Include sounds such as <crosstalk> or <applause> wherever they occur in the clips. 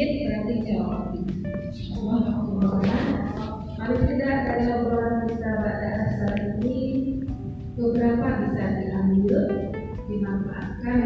sedikit berarti jawab. Paling tidak dari obrolan kita pada asal ini beberapa bisa diambil, dimanfaatkan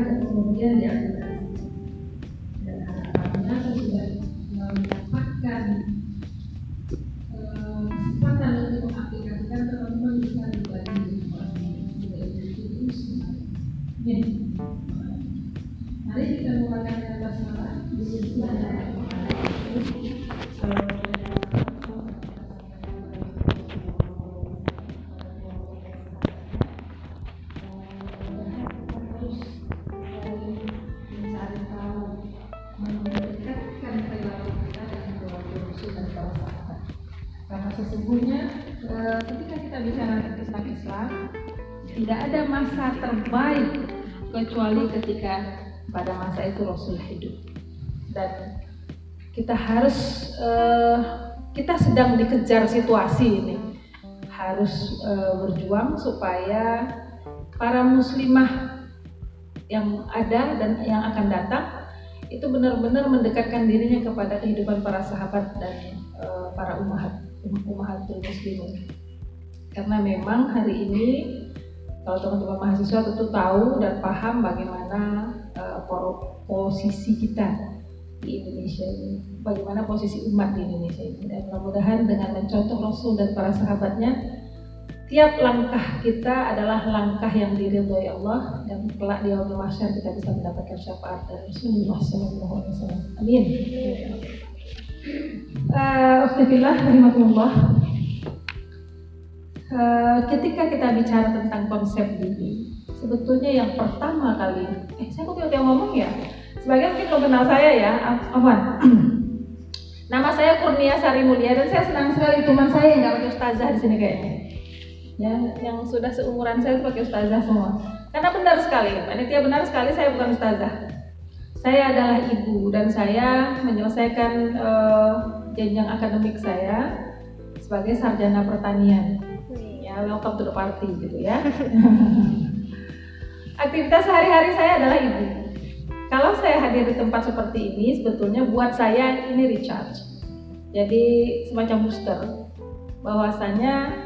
kita harus eh, kita sedang dikejar situasi ini. Harus eh, berjuang supaya para muslimah yang ada dan yang akan datang itu benar-benar mendekatkan dirinya kepada kehidupan para sahabat dan uh, para umahat umahatul muslimin karena memang hari ini kalau teman-teman mahasiswa tentu tahu dan paham bagaimana uh, posisi kita di Indonesia ini bagaimana posisi umat di Indonesia ini dan mudah-mudahan dengan mencontoh Rasul dan para sahabatnya tiap langkah kita adalah langkah yang diridhoi Allah dan kelak di yaumul mahsyar kita bisa mendapatkan syafaat dari Rasulullah SAW. Amin. Uh, rahimahullah. Uh, ketika kita bicara tentang konsep ini, sebetulnya yang pertama kali, eh saya kok tiba ngomong ya? Sebagian mungkin belum kenal saya ya, Afwan. <clears throat> Nama saya Kurnia Sari Mulia dan saya senang sekali teman saya yang nggak pakai ustazah di sini kayaknya ya yang sudah seumuran saya pakai ustazah semua. Karena benar sekali panitia benar sekali saya bukan ustazah. Saya adalah ibu dan saya menyelesaikan uh, jenjang akademik saya sebagai sarjana pertanian. Ya welcome to the party gitu ya. <laughs> Aktivitas sehari-hari saya adalah ibu kalau saya hadir di tempat seperti ini sebetulnya buat saya ini recharge jadi semacam booster bahwasanya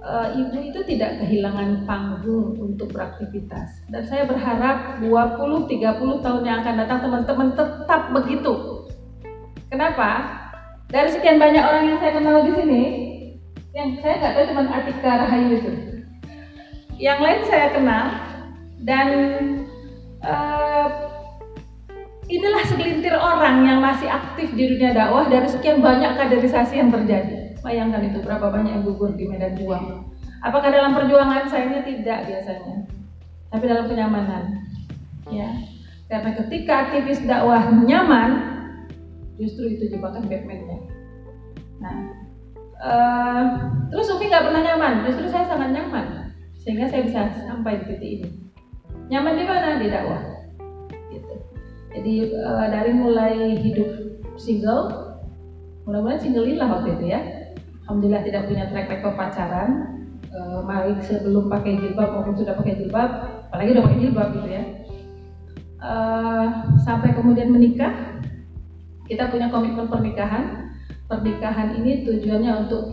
uh, ibu itu tidak kehilangan panggung untuk beraktivitas. Dan saya berharap 20-30 tahun yang akan datang teman-teman tetap begitu. Kenapa? Dari sekian banyak orang yang saya kenal di sini, yang saya nggak tahu cuma Atika Rahayu itu. Yang lain saya kenal dan uh, inilah segelintir orang yang masih aktif di dunia dakwah dari sekian banyak kaderisasi yang terjadi. Bayangkan itu berapa banyak yang gugur di medan juang. Apakah dalam perjuangan sayangnya tidak biasanya, tapi dalam kenyamanan. Ya, karena ketika aktivis dakwah nyaman, justru itu jebakan Batman-nya. Nah, uh, terus Umi nggak pernah nyaman, justru saya sangat nyaman, sehingga saya bisa sampai di titik ini. Nyaman di mana? Di dakwah. Jadi uh, dari mulai hidup single, mudah-mudahan single lah waktu itu ya, alhamdulillah tidak punya track record pacaran e, mari sebelum pakai jilbab maupun sudah pakai jilbab apalagi udah pakai jilbab gitu ya. E, sampai kemudian menikah kita punya komitmen pernikahan. Pernikahan ini tujuannya untuk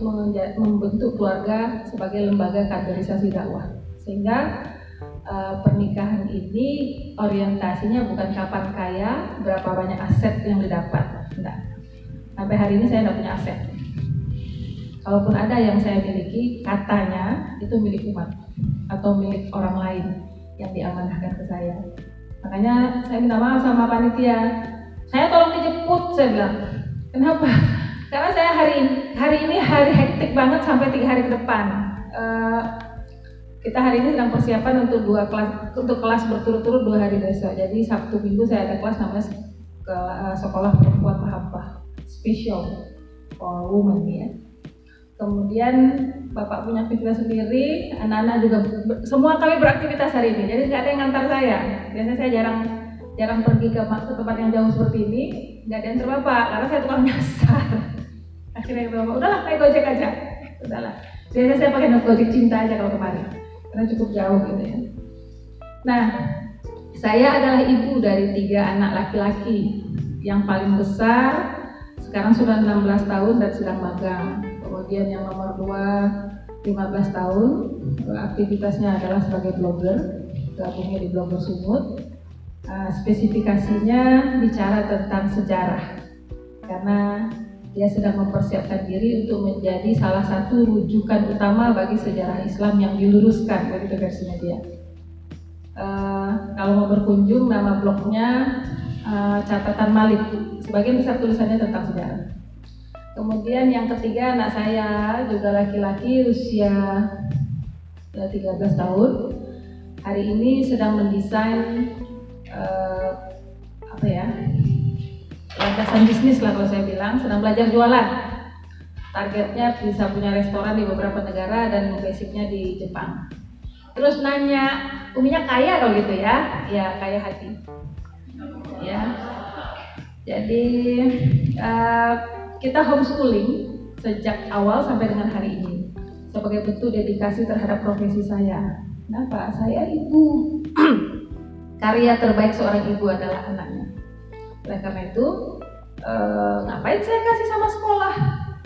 membentuk keluarga sebagai lembaga kaderisasi dakwah. Sehingga uh, pernikahan ini orientasinya bukan kapan kaya berapa banyak aset yang didapat. Enggak. Sampai hari ini saya tidak punya aset. Kalaupun ada yang saya miliki katanya itu milik umat atau milik orang lain yang diamanahkan ke saya. Makanya saya minta maaf sama panitia. Saya tolong dijemput saya bilang. Kenapa? Karena saya hari hari ini hari hektik banget sampai tiga hari ke depan. Uh, kita hari ini sedang persiapan untuk dua kelas untuk kelas berturut-turut dua hari besok jadi sabtu minggu saya ada kelas namanya ke uh, sekolah perempuan mahabbah special for women ya Kemudian bapak punya pikiran sendiri, anak-anak juga semua kami beraktivitas hari ini. Jadi nggak ada yang ngantar saya. Biasanya saya jarang jarang pergi ke, ke tempat yang jauh seperti ini. Nggak ada yang terbapak karena saya tukang nyasar. Akhirnya bapak udahlah naik gojek aja. Udahlah. Biasanya saya pakai gojek cinta aja kalau kemarin karena cukup jauh gitu ya. Nah, saya adalah ibu dari tiga anak laki-laki yang paling besar sekarang sudah 16 tahun dan sedang magang. Kemudian yang nomor 2 15 tahun aktivitasnya adalah sebagai blogger gabungnya di blogger Sumut uh, spesifikasinya bicara tentang sejarah karena dia sedang mempersiapkan diri untuk menjadi salah satu rujukan utama bagi sejarah Islam yang diluruskan begitu versinya dia. Uh, kalau mau berkunjung nama blognya uh, catatan Malik. Sebagian besar tulisannya tentang sejarah. Kemudian yang ketiga anak saya juga laki-laki usia 13 ya, tahun. Hari ini sedang mendesain uh, apa ya landasan bisnis lah kalau saya bilang sedang belajar jualan. Targetnya bisa punya restoran di beberapa negara dan basicnya di Jepang. Terus nanya uminya kaya kalau gitu ya? Ya kaya hati. Ya. Jadi uh, kita homeschooling sejak awal sampai dengan hari ini sebagai bentuk dedikasi terhadap profesi saya. Kenapa saya ibu. <clears throat> Karya terbaik seorang ibu adalah anaknya oleh karena itu, eh, ngapain saya kasih sama sekolah?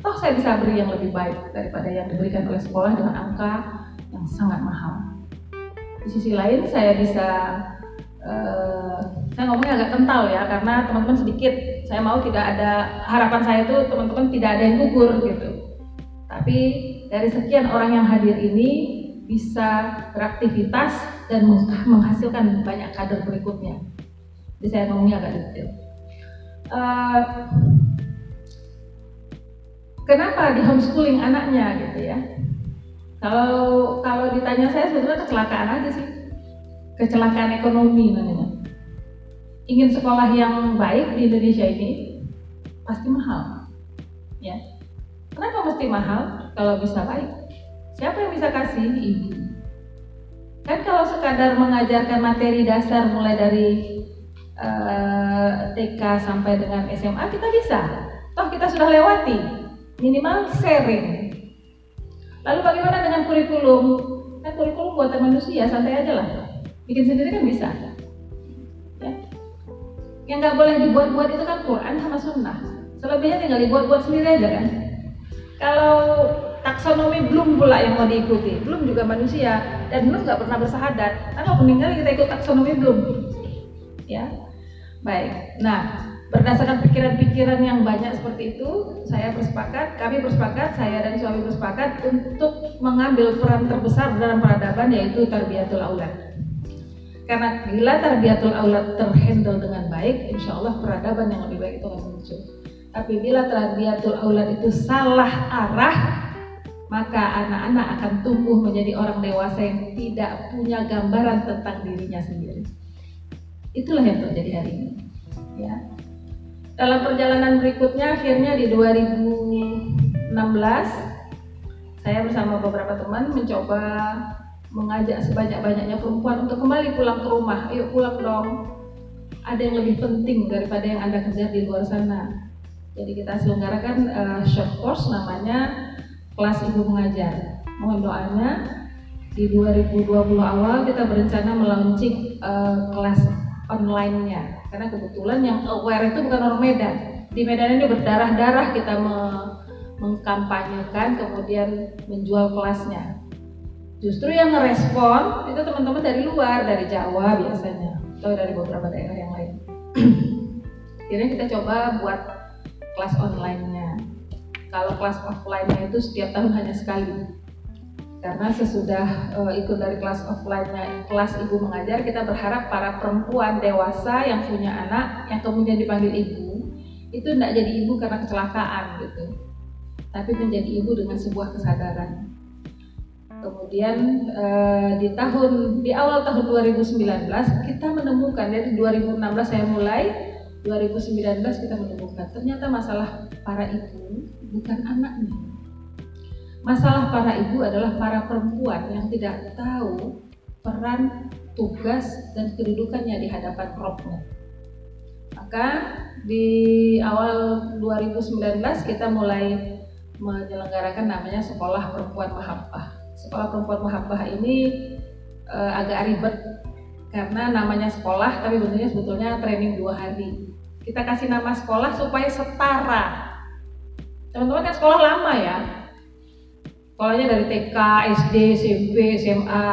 Toh saya bisa beri yang lebih baik daripada yang diberikan oleh sekolah dengan angka yang sangat mahal. Di sisi lain saya bisa, eh, saya ngomongnya agak kental ya karena teman-teman sedikit. Saya mau tidak ada harapan saya itu teman-teman tidak ada yang gugur gitu. Tapi dari sekian orang yang hadir ini bisa beraktivitas dan menghasilkan banyak kader berikutnya. Jadi saya ngomongnya agak detail. Eh, kenapa di homeschooling anaknya gitu ya? Kalau kalau ditanya saya sebetulnya kecelakaan aja sih. Kecelakaan ekonomi namanya. Ingin sekolah yang baik di Indonesia ini pasti mahal ya. Kenapa mesti mahal? Kalau bisa baik. Siapa yang bisa kasih? Ibu. Kan kalau sekadar mengajarkan materi dasar mulai dari eh, TK sampai dengan SMA kita bisa. Toh kita sudah lewati minimal sharing. Lalu bagaimana dengan kurikulum? Kan kurikulum buatan manusia, santai aja lah. Bikin sendiri kan bisa. Ya. Yang nggak boleh dibuat-buat itu kan Quran sama Sunnah. Selebihnya tinggal dibuat-buat sendiri aja kan. Kalau taksonomi belum pula yang mau diikuti, belum juga manusia dan belum nggak pernah bersahadat. Kan meninggal kita ikut taksonomi belum, ya Baik. Nah, berdasarkan pikiran-pikiran yang banyak seperti itu, saya bersepakat, kami bersepakat, saya dan suami bersepakat untuk mengambil peran terbesar dalam peradaban yaitu tarbiyatul aulad. Karena bila tarbiyatul aulad terhandle dengan baik, insya Allah peradaban yang lebih baik itu akan muncul. Tapi bila tarbiyatul aulad itu salah arah, maka anak-anak akan tumbuh menjadi orang dewasa yang tidak punya gambaran tentang dirinya sendiri. Itulah yang terjadi hari ini. Ya. Dalam perjalanan berikutnya akhirnya di 2016 saya bersama beberapa teman mencoba mengajak sebanyak-banyaknya perempuan untuk kembali pulang ke rumah. Ayo pulang dong. Ada yang lebih penting daripada yang Anda kejar di luar sana. Jadi kita selenggarakan uh, short course namanya kelas ibu mengajar. Mohon doanya di 2020 awal kita berencana melaunching uh, kelas online-nya. Karena kebetulan yang aware itu bukan orang Medan. Di Medan ini berdarah-darah kita me mengkampanyekan kemudian menjual kelasnya. Justru yang ngerespon itu teman-teman dari luar dari Jawa biasanya atau dari beberapa daerah yang lain. <clears throat> Akhirnya kita coba buat kelas online-nya. Kalau kelas offline-nya itu setiap tahun hanya sekali karena sesudah uh, ikut dari kelas offline-nya kelas ibu mengajar kita berharap para perempuan dewasa yang punya anak yang kemudian dipanggil ibu itu tidak jadi ibu karena kecelakaan gitu. Tapi menjadi ibu dengan sebuah kesadaran. Kemudian uh, di tahun di awal tahun 2019 kita menemukan dari 2016 saya mulai 2019 kita menemukan ternyata masalah para ibu bukan anaknya Masalah para ibu adalah para perempuan yang tidak tahu peran, tugas, dan kedudukannya di hadapan robnya. Maka di awal 2019 kita mulai menyelenggarakan namanya Sekolah Perempuan Mahabbah. Sekolah Perempuan Mahabbah ini e, agak ribet karena namanya sekolah tapi bentuknya sebetulnya training dua hari. kita kasih nama sekolah supaya setara. Teman-teman kan sekolah lama ya. Sekolahnya dari TK, SD, SMP, SMA,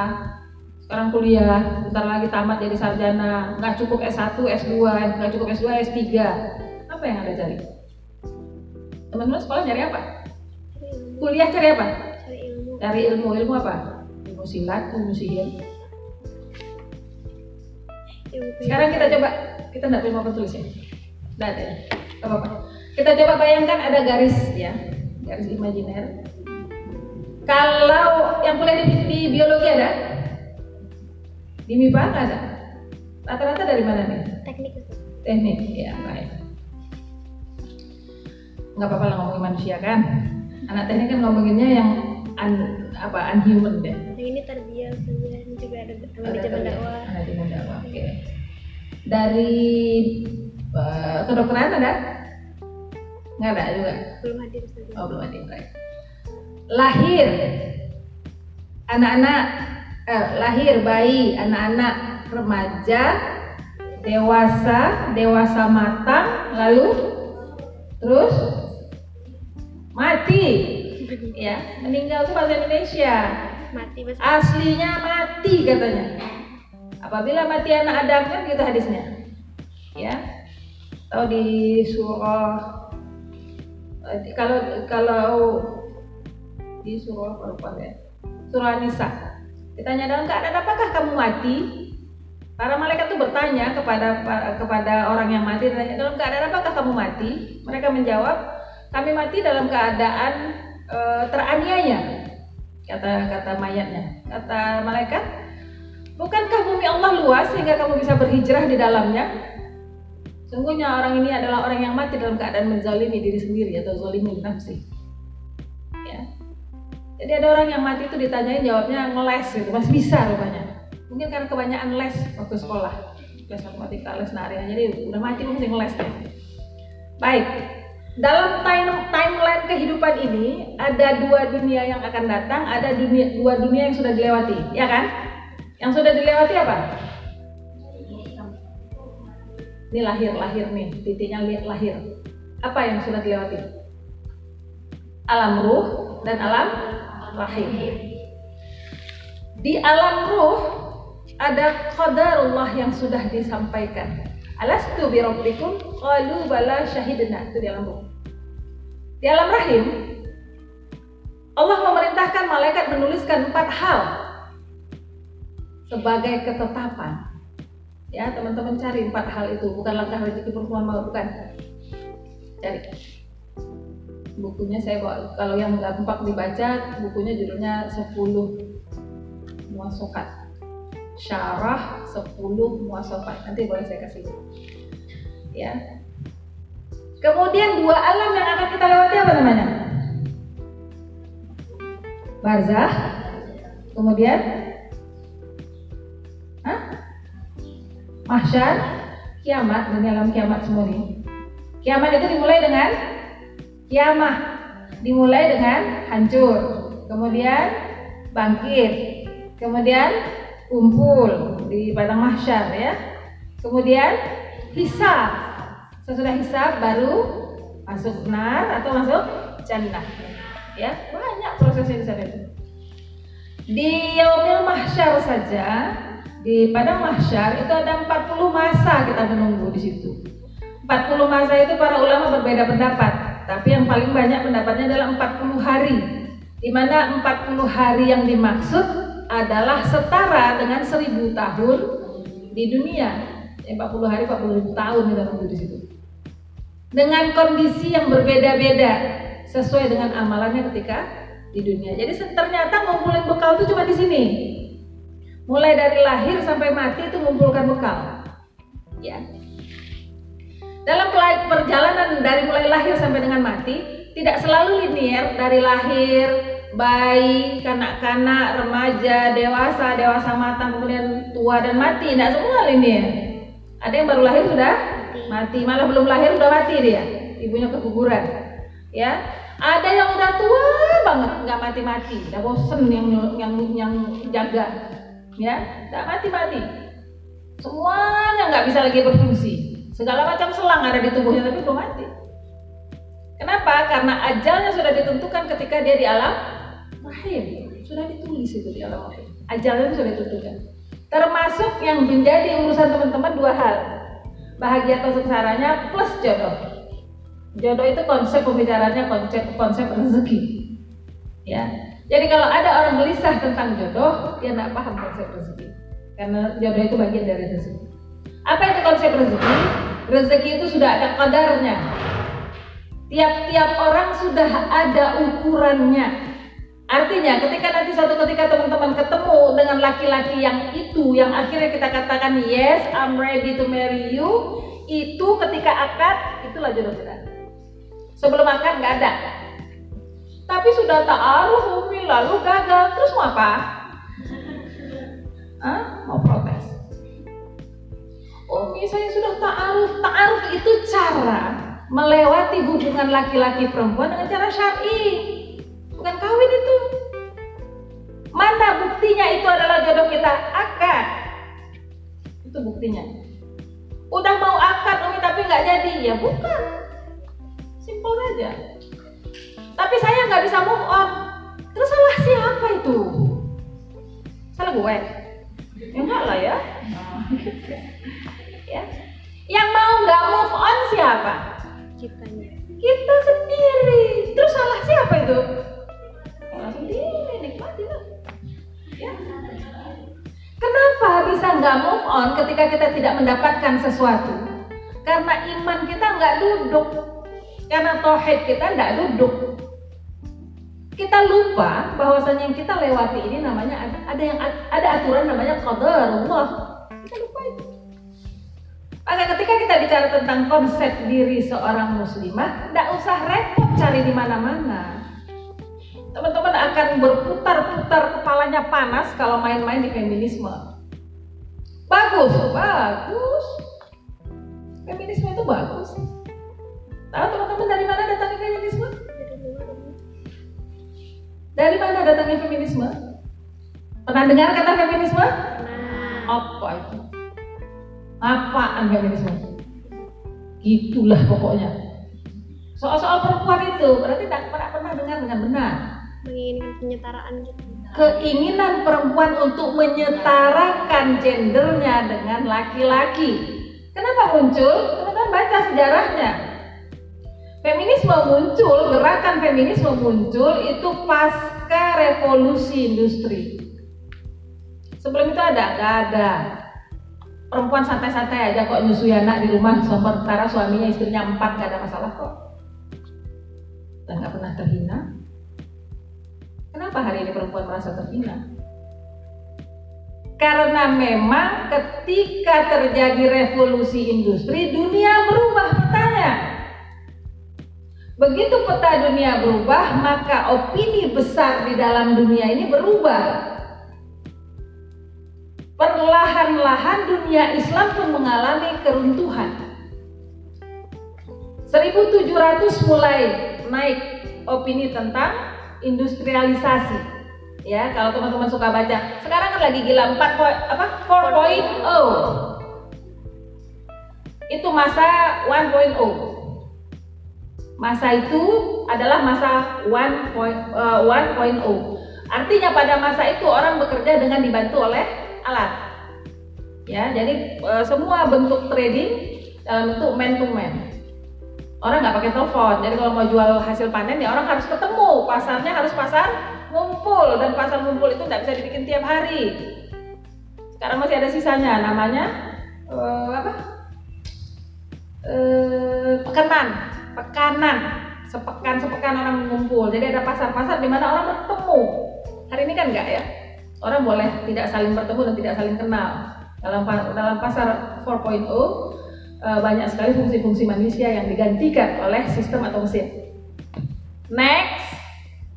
sekarang kuliah, bentar lagi tamat jadi sarjana, nggak cukup S1, S2, nggak cukup S2, S3. Apa yang Anda cari? Teman-teman sekolah cari apa? Kuliah cari apa? Cari ilmu. Cari ilmu, ilmu apa? Ilmu silat, ilmu sihir. Sekarang kita coba, kita nggak terima tulis ya? Nggak ada ya? Apa-apa. Kita coba bayangkan ada garis ya, garis imajiner. Kalau yang kuliah di, di biologi ada? Di MIPA ada? Rata-rata dari mana nih? teknik. Teknik, ya baik. Nggak apa-apa lah ngomongin manusia kan? Anak teknik kan ngomonginnya yang un, apa unhuman deh. Yang ini tarbiyah juga ada manajemen dakwah. Manajemen dakwah. Oke. Dari eh, kedokteran ada? Nggak ada juga. Belum hadir. Oh belum ada. Baik. Lahir anak-anak eh, lahir bayi, anak-anak remaja, dewasa, dewasa matang, lalu terus mati. Ya, meninggal itu bahasa Indonesia. Mati bahasa Aslinya mati katanya. Apabila mati anak Adam kan gitu hadisnya. Ya. Atau di surah eh, kalau kalau di surah apa lupa ya. Surah Nisa. Ditanya dalam keadaan apakah kamu mati? Para malaikat itu bertanya kepada kepada orang yang mati, ditanya dalam keadaan apakah kamu mati? Mereka menjawab, kami mati dalam keadaan eh, teraniaya. Kata kata mayatnya, kata malaikat, bukankah bumi Allah luas sehingga kamu bisa berhijrah di dalamnya? Sungguhnya orang ini adalah orang yang mati dalam keadaan menzalimi diri sendiri atau zalimin nafsi. Jadi ada orang yang mati itu ditanyain jawabnya ngeles gitu, masih bisa rupanya. Mungkin karena kebanyakan les waktu sekolah, les matematika, les nari, jadi udah mati mesti ngeles deh. Baik, dalam time, timeline kehidupan ini ada dua dunia yang akan datang, ada dunia dua dunia yang sudah dilewati, ya kan? Yang sudah dilewati apa? Ini lahir-lahir nih, titiknya lihat lahir. Apa yang sudah dilewati? Alam ruh dan alam rahim. Di alam ruh ada qadarullah yang sudah disampaikan. Alastu bi rabbikum? Qalu bala syahidna. Itu di alam ruh. Di alam rahim Allah memerintahkan malaikat menuliskan empat hal sebagai ketetapan. Ya, teman-teman cari empat hal itu, bukan langkah rezeki perempuan mau bukan. Cari. Bukunya saya kalau yang gampang dibaca, bukunya judulnya 10 muasokat. Syarah 10 muasokat. Nanti boleh saya kasih. Ya. Kemudian dua alam yang akan kita lewati apa namanya? Barzah. Kemudian Hah? Mahsyar, kiamat, dunia alam kiamat semua ini. Kiamat itu dimulai dengan kiamah, dimulai dengan hancur, kemudian bangkit, kemudian kumpul di padang mahsyar ya, kemudian hisab, sesudah hisab baru masuk nar atau masuk jannah, ya. Banyak prosesnya di sana. Itu. Di yaumil mahsyar saja di padang mahsyar itu ada 40 masa kita menunggu di situ. 40 masa itu para ulama berbeda pendapat, tapi yang paling banyak pendapatnya adalah 40 hari. Di mana 40 hari yang dimaksud adalah setara dengan 1000 tahun di dunia. Ya, 40 hari 40 ribu tahun kita nunggu di situ. Dengan kondisi yang berbeda-beda sesuai dengan amalannya ketika di dunia. Jadi ternyata ngumpulin bekal itu cuma di sini mulai dari lahir sampai mati itu mengumpulkan bekal. Ya. Dalam perjalanan dari mulai lahir sampai dengan mati, tidak selalu linear dari lahir, bayi, kanak-kanak, remaja, dewasa, dewasa matang, kemudian tua dan mati. Tidak semua linear. Ada yang baru lahir sudah mati, malah belum lahir sudah mati dia, ibunya keguguran. Ya, ada yang udah tua banget nggak mati-mati, udah bosen yang yang yang jaga ya nggak mati-mati semuanya nggak bisa lagi berfungsi Segala macam selang ada di tubuhnya tapi belum mati. Kenapa? Karena ajalnya sudah ditentukan ketika dia di alam rahim. Sudah ditulis itu di alam rahim. Ajalnya sudah ditentukan. Termasuk yang menjadi urusan teman-teman dua hal. Bahagia atau sengsaranya plus jodoh. Jodoh itu konsep pembicaraannya konsep konsep rezeki. Ya. Jadi kalau ada orang gelisah tentang jodoh, dia tidak paham konsep rezeki. Karena jodoh itu bagian dari rezeki. Apa itu konsep rezeki? Rezeki itu sudah ada kadarnya. Tiap-tiap orang sudah ada ukurannya. Artinya ketika nanti suatu ketika teman-teman ketemu dengan laki-laki yang itu yang akhirnya kita katakan yes I'm ready to marry you itu ketika akad itulah jodoh kita. Sebelum akad nggak ada. Tapi sudah ta'aruf umi lalu gagal terus mau apa? <laughs> Hah? Mau? Umi saya sudah ta'aruf. Ta'aruf itu cara melewati hubungan laki-laki perempuan dengan cara syar'i. Bukan kawin itu. Mana buktinya? Itu adalah jodoh kita. Akad. Itu buktinya. Udah mau akad umi tapi nggak jadi. Ya bukan. Simpel saja. Tapi saya nggak bisa move on. Terus salah siapa itu. Salah gue. Ya enggak lah ya <laughs> ya. Yang mau nggak move on siapa? Kitanya. Kita sendiri. Terus salah siapa itu? Salah sendiri nikmati lah. Ya. Kenapa bisa nggak move on ketika kita tidak mendapatkan sesuatu? Karena iman kita nggak duduk. Karena tauhid kita nggak duduk. Kita lupa bahwasanya yang kita lewati ini namanya ada, ada yang ada aturan namanya qadarullah kita lupa itu maka ketika kita bicara tentang konsep diri seorang muslimah, tidak usah repot cari di mana-mana. Teman-teman akan berputar-putar kepalanya panas kalau main-main di feminisme. Bagus, bagus. Feminisme itu bagus. Tahu teman-teman dari mana datangnya feminisme? Dari mana datangnya feminisme? Pernah dengar kata feminisme? nah Apa itu? Apaan feminisme? Itulah pokoknya. Soal-soal perempuan itu berarti tak pernah pernah dengar dengan benar. menginginkan penyetaraan gitu Keinginan perempuan untuk menyetarakan gendernya dengan laki-laki. Kenapa muncul? Teman-teman baca sejarahnya. Feminisme muncul, gerakan feminisme muncul itu pasca revolusi industri. Sebelum itu ada, nggak ada perempuan santai-santai aja kok nyusui anak di rumah sementara suaminya istrinya empat gak ada masalah kok. Dan nggak pernah terhina. Kenapa hari ini perempuan merasa terhina? Karena memang ketika terjadi revolusi industri dunia berubah petanya. Begitu peta dunia berubah maka opini besar di dalam dunia ini berubah perlahan-lahan dunia Islam pun mengalami keruntuhan. 1700 mulai naik opini tentang industrialisasi. Ya, kalau teman-teman suka baca. Sekarang kan lagi gila 4 po- apa? 4.0. Itu masa 1.0. Masa itu adalah masa 1.0. eh, 1.0. Artinya pada masa itu orang bekerja dengan dibantu oleh alat. Ya, jadi e, semua bentuk trading dalam bentuk man to man. Orang nggak pakai telepon. Jadi kalau mau jual hasil panen ya orang harus ketemu. Pasarnya harus pasar ngumpul dan pasar ngumpul itu nggak bisa dibikin tiap hari. Sekarang masih ada sisanya, namanya eh, apa? Eh, pekanan, pekanan, sepekan sepekan orang ngumpul. Jadi ada pasar-pasar di mana orang bertemu. Hari ini kan enggak ya? Orang boleh tidak saling bertemu dan tidak saling kenal. Dalam dalam pasar 4.0 eh, banyak sekali fungsi-fungsi manusia yang digantikan oleh sistem atau mesin. Next,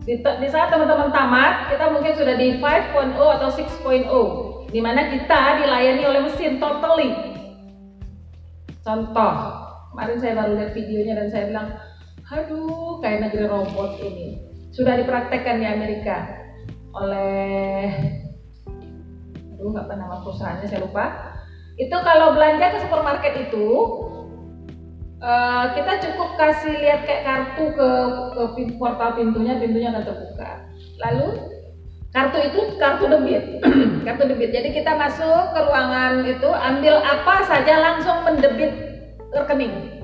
di, di saat teman-teman tamat, kita mungkin sudah di 5.0 atau 6.0, di mana kita dilayani oleh mesin totally. Contoh, kemarin saya baru lihat videonya dan saya bilang, aduh kayak negeri robot ini. Sudah dipraktekkan di Amerika oleh, aduh nggak pernah nama perusahaannya saya lupa. Itu kalau belanja ke supermarket itu, Eh, kita cukup kasih lihat kayak kartu ke ke pin- portal pintunya, pintunya akan terbuka. Lalu kartu itu kartu debit, <clears throat> kartu debit. Jadi kita masuk ke ruangan itu, ambil apa saja langsung mendebit rekening.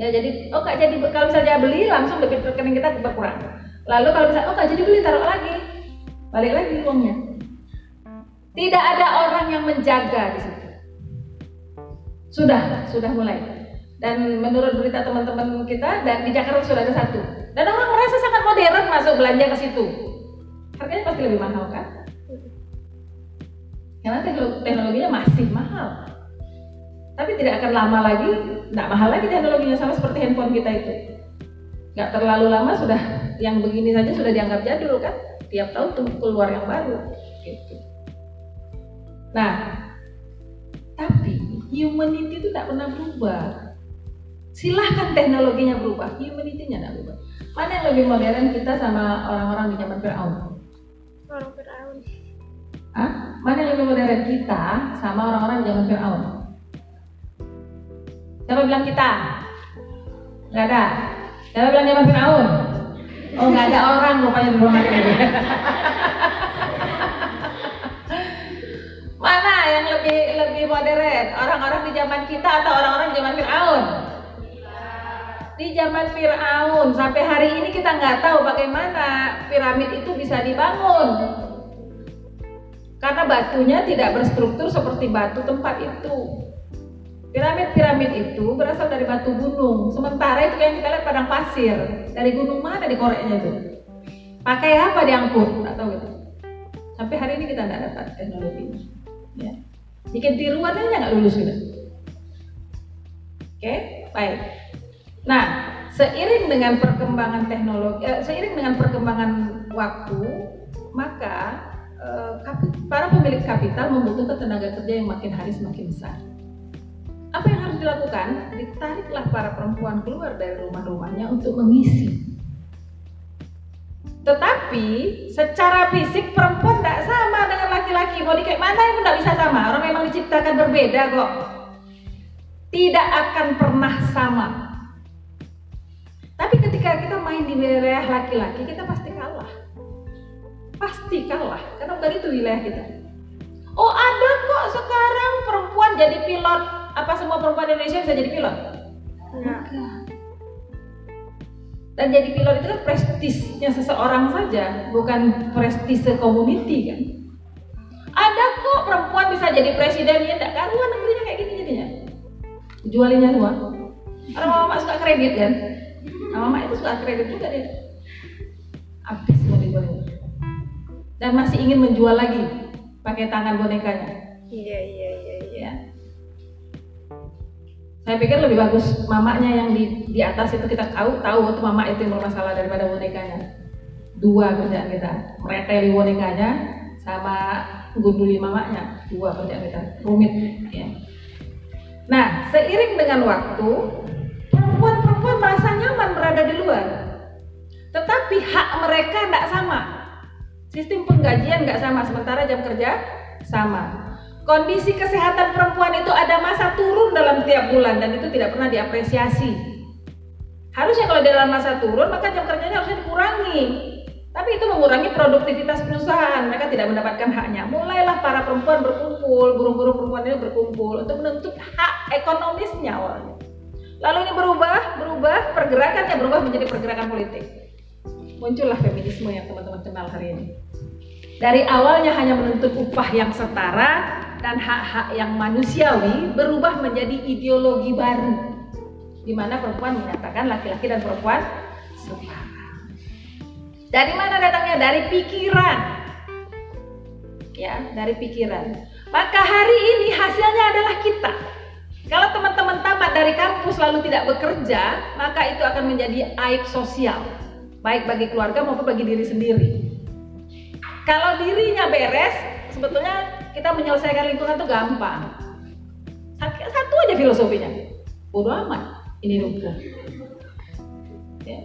Ya jadi oh nggak jadi kalau misalnya beli langsung debit rekening kita berkurang. Lalu kalau misalnya oh nggak jadi beli taruh lagi, balik lagi uangnya. Tidak ada orang yang menjaga di situ. Sudah, sudah mulai. Dan menurut berita teman-teman kita dan di Jakarta sudah ada satu. Dan orang merasa sangat modern masuk belanja ke situ. Harganya pasti lebih mahal kan? Karena teknolo- teknologinya masih mahal. Tapi tidak akan lama lagi, tidak mahal lagi teknologinya sama seperti handphone kita itu. Nggak terlalu lama sudah yang begini saja sudah dianggap jadul kan? Tiap tahun tuh keluar yang baru. Gitu. Nah, tapi humanity itu tidak pernah berubah. Silahkan teknologinya berubah, humanity-nya tidak berubah. Mana yang lebih modern kita sama orang-orang di zaman Fir'aun? Orang Fir'aun. Hah? Mana yang lebih modern kita sama orang-orang di zaman Fir'aun? Siapa bilang kita? Nggak ada. Siapa bilang zaman Fir'aun? Oh nggak ada orang rupanya di ruangan ini. Mana yang lebih lebih modern? Orang-orang di zaman kita atau orang-orang di zaman Fir'aun? Di zaman Fir'aun sampai hari ini kita nggak tahu bagaimana piramid itu bisa dibangun karena batunya tidak berstruktur seperti batu tempat itu. Piramid-piramid itu berasal dari batu gunung, sementara itu yang kita lihat padang pasir. Dari gunung mana dikoreknya itu? Pakai apa diangkut? Nggak tahu gitu. Sampai hari ini kita nggak dapat teknologinya. Ya. Bikin tiruan aja nggak lulus kita. Oke, baik. Nah, seiring dengan perkembangan teknologi, eh, seiring dengan perkembangan waktu, maka eh, para pemilik kapital membutuhkan tenaga kerja yang makin hari semakin besar. Apa yang harus dilakukan? Ditariklah para perempuan keluar dari rumah-rumahnya untuk mengisi. Tetapi secara fisik perempuan tidak sama dengan laki-laki. Mau di kayak mana yang tidak bisa sama. Orang memang diciptakan berbeda kok. Tidak akan pernah sama. Tapi ketika kita main di wilayah laki-laki, kita pasti kalah. Pasti kalah, karena bukan itu wilayah kita. Oh ada kok sekarang perempuan jadi pilot. Apa semua perempuan Indonesia bisa jadi pilot? Enggak. Dan jadi pilot itu kan prestisnya seseorang saja, bukan prestise community kan. Ada kok perempuan bisa jadi presiden ya enggak karuan negerinya kayak gini jadinya. Jualinnya semua. Orang mama suka kredit kan. Nah, mama itu suka kredit juga dia. Habis mau dijualin. Dan masih ingin menjual lagi pakai tangan bonekanya. Iya, iya, iya, iya. Ya. Saya pikir lebih bagus mamanya yang di, di atas itu kita tahu tahu itu mama itu yang bermasalah daripada bonekanya. Dua kerjaan kita, mereteli bonekanya sama gunduli mamanya. Dua kerjaan kita, rumit ya. Nah, seiring dengan waktu, perempuan-perempuan merasa nyaman berada di luar. Tetapi hak mereka tidak sama. Sistem penggajian nggak sama, sementara jam kerja sama. Kondisi kesehatan perempuan itu ada masa turun dalam tiap bulan dan itu tidak pernah diapresiasi. Harusnya kalau dalam masa turun maka jam kerjanya harusnya dikurangi. Tapi itu mengurangi produktivitas perusahaan. Mereka tidak mendapatkan haknya. Mulailah para perempuan berkumpul, buruh-buruh perempuan ini berkumpul untuk menuntut hak ekonomisnya awalnya. Lalu ini berubah, berubah, pergerakannya berubah menjadi pergerakan politik. Muncullah feminisme yang teman-teman kenal hari ini. Dari awalnya hanya menuntut upah yang setara dan hak-hak yang manusiawi berubah menjadi ideologi baru di mana perempuan menyatakan laki-laki dan perempuan setara. Dari mana datangnya? Dari pikiran. Ya, dari pikiran. Maka hari ini hasilnya adalah kita. Kalau teman-teman tamat dari kampus lalu tidak bekerja, maka itu akan menjadi aib sosial, baik bagi keluarga maupun bagi diri sendiri. Kalau dirinya beres, sebetulnya kita menyelesaikan lingkungan itu gampang. Satu aja filosofinya. Bodoh amat, ini hidupku. Ya.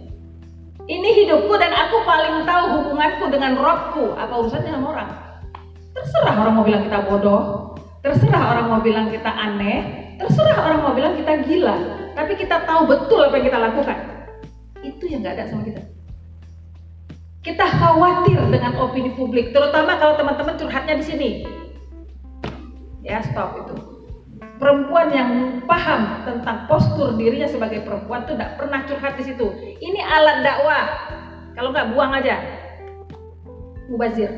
Ini hidupku dan aku paling tahu hubunganku dengan rohku. Apa urusannya sama orang? Terserah orang mau bilang kita bodoh, terserah orang mau bilang kita aneh, terserah orang mau bilang kita gila. tapi kita tahu betul apa yang kita lakukan. Itu yang nggak ada sama kita. Kita khawatir dengan opini publik, terutama kalau teman-teman curhatnya di sini. Ya, stop itu. Perempuan yang paham tentang postur dirinya sebagai perempuan tuh tidak pernah curhat di situ. Ini alat dakwah. Kalau nggak buang aja. Mubazir.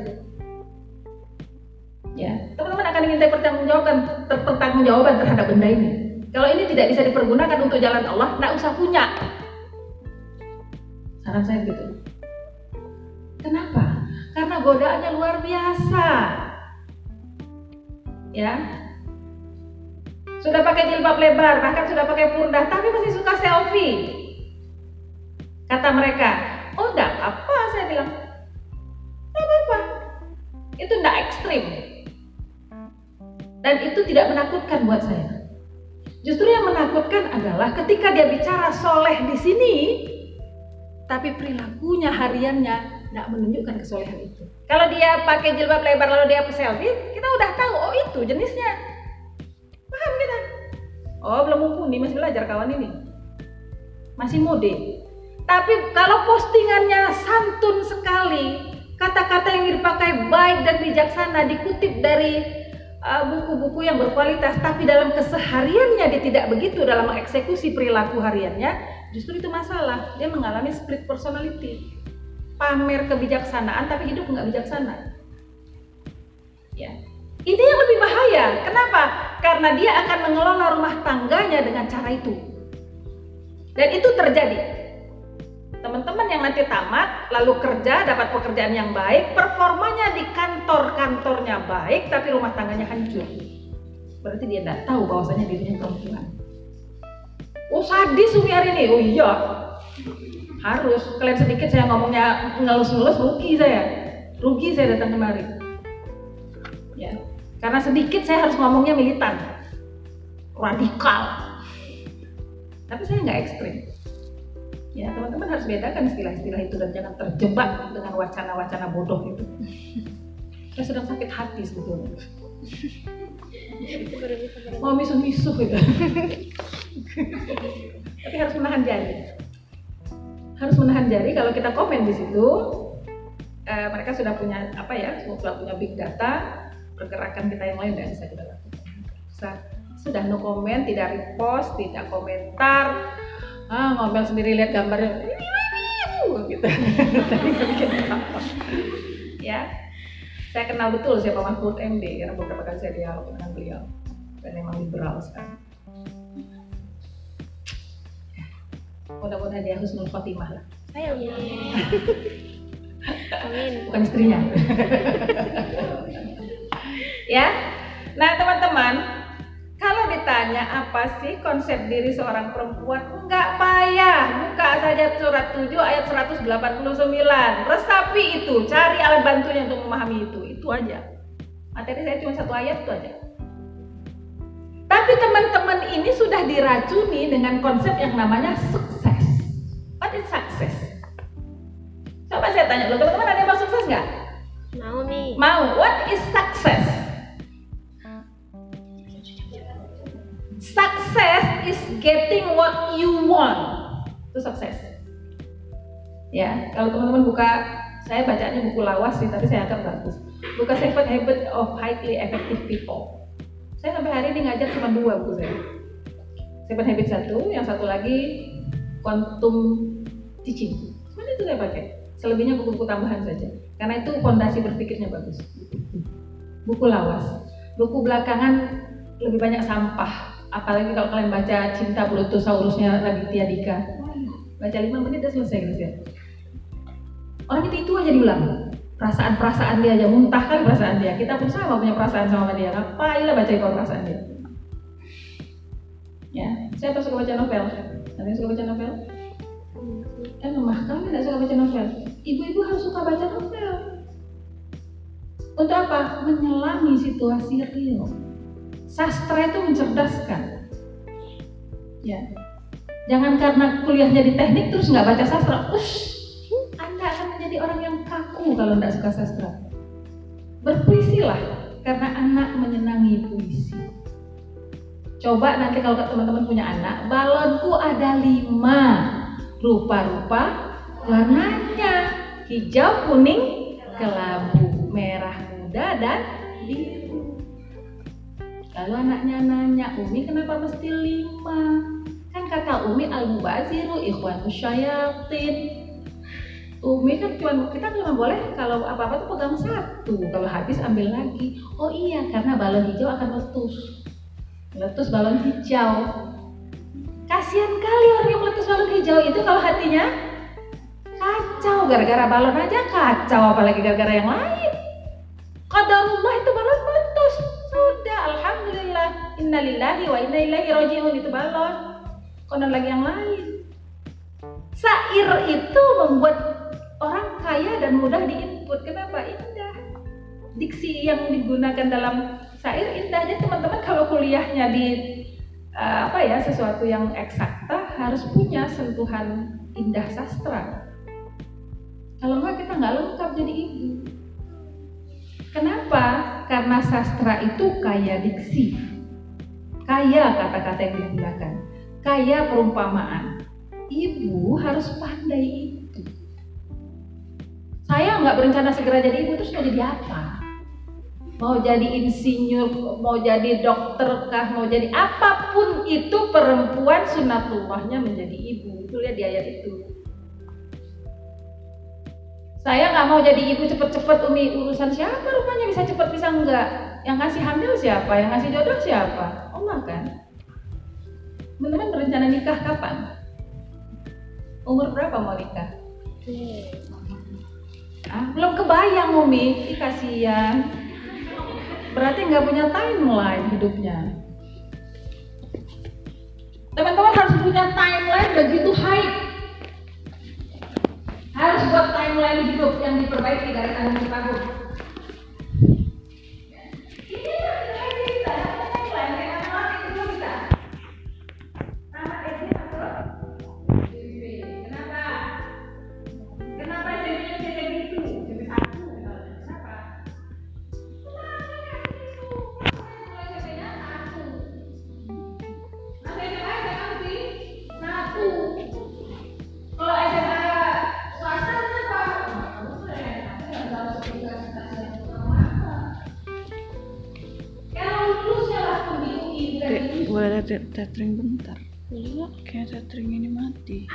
Ya, teman-teman akan diminta pertanggungjawaban, pertanggungjawaban terhadap benda ini. Kalau ini tidak bisa dipergunakan untuk jalan Allah, tidak usah punya. Saran saya gitu. Kenapa? Karena godaannya luar biasa. Ya. Sudah pakai jilbab lebar, bahkan sudah pakai purdah, tapi masih suka selfie. Kata mereka, oh enggak apa, saya bilang. Enggak apa-apa. Itu enggak ekstrim. Dan itu tidak menakutkan buat saya. Justru yang menakutkan adalah ketika dia bicara soleh di sini, tapi perilakunya hariannya tidak menunjukkan kesolehan itu. Kalau dia pakai jilbab lebar lalu dia selfie, kita udah tahu oh itu jenisnya. Paham kita? Oh belum mumpuni masih belajar kawan ini. Masih mode. Tapi kalau postingannya santun sekali, kata-kata yang dipakai baik dan bijaksana dikutip dari Uh, buku-buku uh, yang berkualitas tapi dalam kesehariannya dia tidak begitu dalam mengeksekusi perilaku hariannya justru itu masalah dia mengalami split personality pamer kebijaksanaan tapi hidup nggak bijaksana. Ya. Ini yang lebih bahaya. Kenapa? Karena dia akan mengelola rumah tangganya dengan cara itu. Dan itu terjadi. Teman-teman yang nanti tamat lalu kerja dapat pekerjaan yang baik performanya di kantor-kantornya baik tapi rumah tangganya hancur. Berarti dia tidak tahu bahwasanya dirinya perempuan. Oh sadis Umi hari ini. Oh iya harus kalian sedikit saya ngomongnya ngelus-ngelus rugi saya rugi saya datang kemari ya karena sedikit saya harus ngomongnya militan radikal tapi saya nggak ekstrim Ya, teman-teman harus bedakan istilah-istilah itu dan jangan terjebak dengan wacana-wacana bodoh itu. Saya sedang sakit hati sebetulnya. Mau misuh-misuh gitu. Tapi harus menahan jari. Harus menahan jari. Kalau kita komen di situ, eh, mereka sudah punya apa ya, sudah punya big data, pergerakan kita yang lain dan bisa kita lakukan. sudah no comment, tidak repost, tidak komentar, ah ngomel sendiri lihat gambarnya gitu. <laughs> Ya. Saya kenal betul siapa Mahfud MD karena beberapa kali saya dialog dengan beliau. Dan memang liberal sekali mudah-mudahan dia husnul khotimah lah ayo <laughs> amin bukan istrinya <laughs> ya nah teman-teman kalau ditanya apa sih konsep diri seorang perempuan, enggak payah. Buka saja surat 7 ayat 189. Resapi itu, cari alat bantunya untuk memahami itu. Itu aja. Materi saya cuma satu ayat itu aja. Tapi teman-teman ini sudah diracuni dengan konsep yang namanya sukses. What is success? Coba saya tanya lo, teman-teman ada yang mau sukses nggak? Mau nih. Mau. What is success? Success is getting what you want. Itu sukses. Ya, kalau teman-teman buka, saya bacanya buku lawas sih, tapi saya anggap bagus. Buka Seven Habits of Highly Effective People. Saya sampai hari ini ngajar cuma dua buku saya. Seven Habits satu, yang satu lagi Quantum Teaching. Semuanya itu saya pakai. Selebihnya buku-buku tambahan saja. Karena itu fondasi berpikirnya bagus. Buku lawas. Buku belakangan lebih banyak sampah apalagi kalau kalian baca cinta Blutosaurusnya Raditya Dika baca lima menit udah selesai gitu ya orang itu itu aja diulang perasaan-perasaan dia aja muntah kan perasaan dia kita pun sama punya perasaan sama dia ngapain lah baca itu perasaan dia ya saya suka baca novel yang suka baca novel eh lemah kami tidak suka baca novel ibu-ibu harus suka baca novel untuk apa menyelami situasi real Sastra itu mencerdaskan. Ya. Jangan karena kuliahnya di teknik terus nggak baca sastra. Ush, Anda akan menjadi orang yang kaku kalau nggak suka sastra. Berpuisilah karena anak menyenangi puisi. Coba nanti kalau teman-teman punya anak, balonku ada lima rupa-rupa warnanya hijau, kuning, kelabu, merah muda dan biru. Lalu anaknya nanya, Umi kenapa mesti lima? Kan kata Umi al-mubaziru ikhwan syayatin. Umi kan cuma kita cuma boleh kalau apa-apa tuh pegang satu, kalau habis ambil lagi. Oh iya, karena balon hijau akan meletus. Meletus balon hijau. Kasihan kali orang yang meletus balon hijau itu kalau hatinya kacau gara-gara balon aja kacau apalagi gara-gara yang lain. Qadarullah itu balon meletus. Sudah, alhamdulillah. Innalillahi wa inna ilaihi rajiun itu balon. Konon lagi yang lain. Sair itu membuat orang kaya dan mudah diinput. Kenapa? Indah. Diksi yang digunakan dalam sair indahnya teman-teman kalau kuliahnya di uh, apa ya sesuatu yang eksakta harus punya sentuhan indah sastra. Kalau enggak kita nggak lengkap jadi ibu. Kenapa? Karena sastra itu kaya diksi, kaya kata-kata yang digunakan, kaya perumpamaan. Ibu harus pandai itu. Saya nggak berencana segera jadi ibu terus mau jadi apa? Mau jadi insinyur, mau jadi dokter kah, mau jadi apa pun itu perempuan sunatullahnya menjadi ibu. Itu lihat di ayat itu. Saya nggak mau jadi ibu cepet-cepet umi urusan siapa rupanya bisa cepet bisa enggak. Yang ngasih hamil siapa? Yang ngasih jodoh siapa? Allah kan. Teman-teman berencana nikah kapan? Umur berapa mau nikah? Ah, belum kebayang Umi, Ih, kasihan. Berarti nggak punya timeline hidupnya. Teman-teman harus punya timeline begitu high. Harus buat timeline hidup yang diperbaiki dari tahun ke tahun. Tethering bentar. Iya. Kayak tethering ini mati.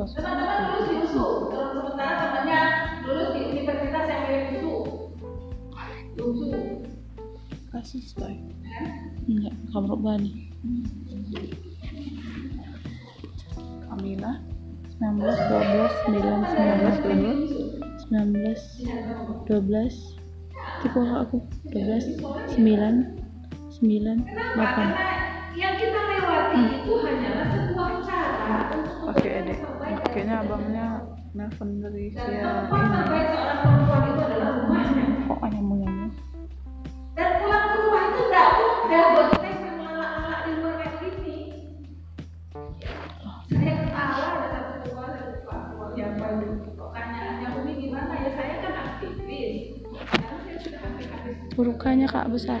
yang ada lulus di USU, terus sementara temannya lulus di universitas yang mirip USU. USU, selesai. kan? Enggak, kamar bani. Kamila 19 12 9 19 20 19 12 tipe aku 12 9 9 Kenapa? 8 Karena yang kita lewati itu hanyalah sebuah cara untuk Oke, Dek. Kayaknya abangnya nelfon dari dan siang tempat ini. terbaik seorang perempuan itu adalah rumahnya. Kok? Dan pulang ke rumah itu tidak mudah buat kita yang melak-melak di luar kayak gini. Saya ketawa ada satu keluar satu pak keluar siapa itu. Pertanyaannya Umi gimana ya saya kan aktivis. Karena saya sudah aktif-aktif. Burukannya kak besar.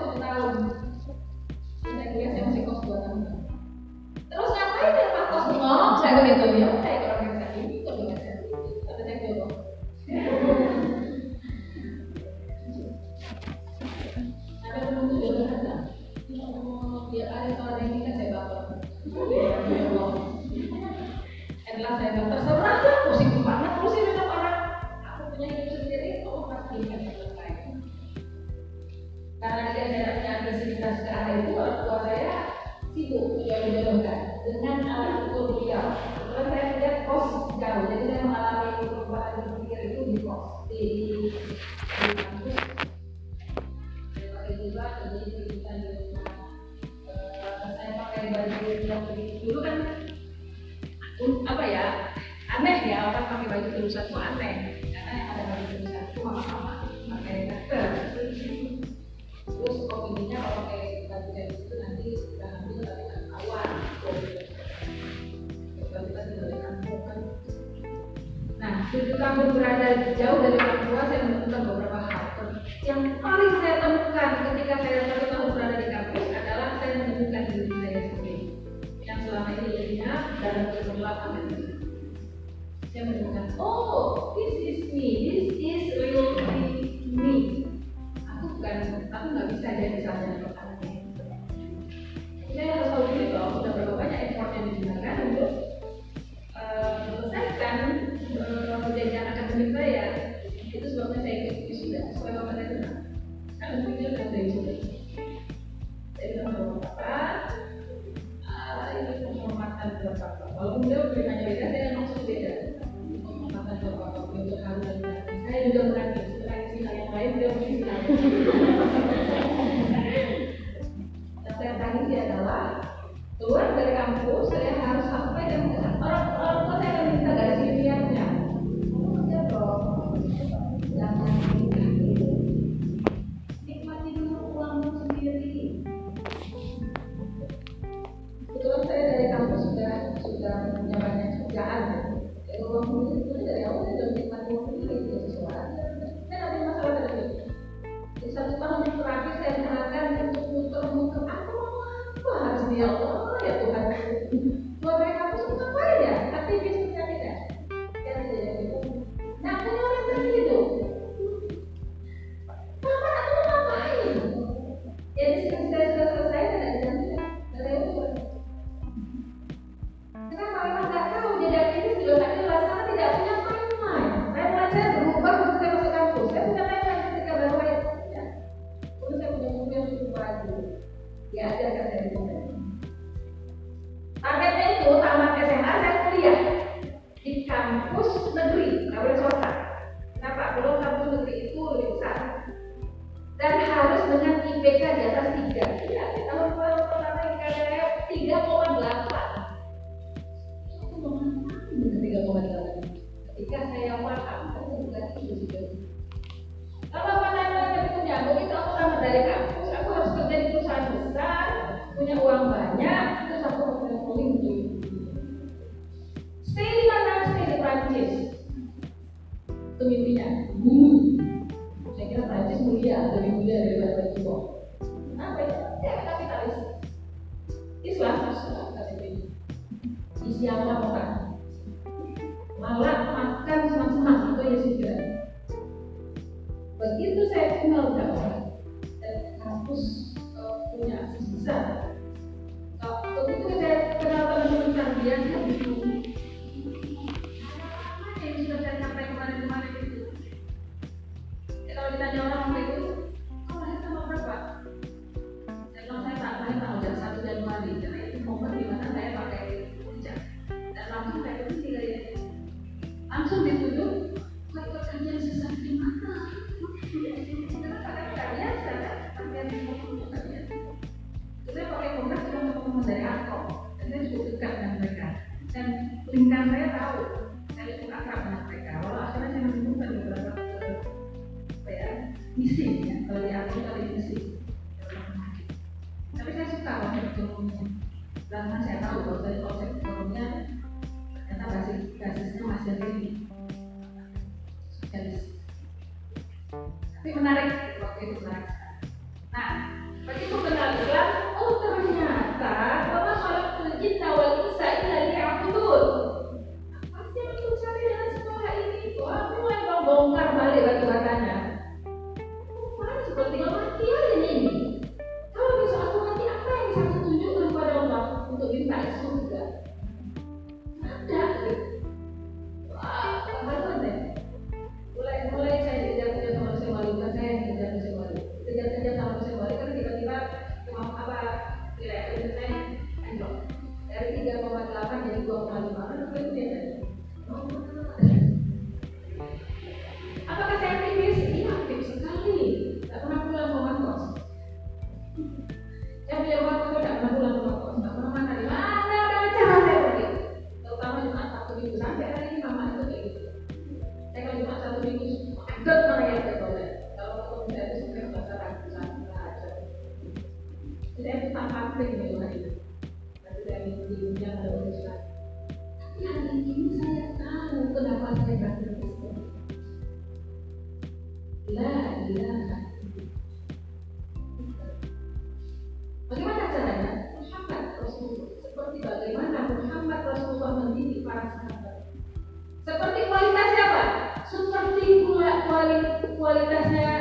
berada jauh dari orang tua saya menemukan beberapa hal. Yang paling saya temukan ketika saya satu tahun berada di kampus adalah saya menemukan diri saya sendiri. Yang selama ini lenyap dan berkembang saya menemukan oh this is me. itu mimpinya. Guru. Saya kira Prancis mulia lebih mulia daripada Tiongkok. Kenapa ya? Ya kapitalis. Islam. Tapi menarik waktu itu menarik sekali. Nah, begitu kenal Islam, oh ternyata bahwa sholat wal isya itu puertas se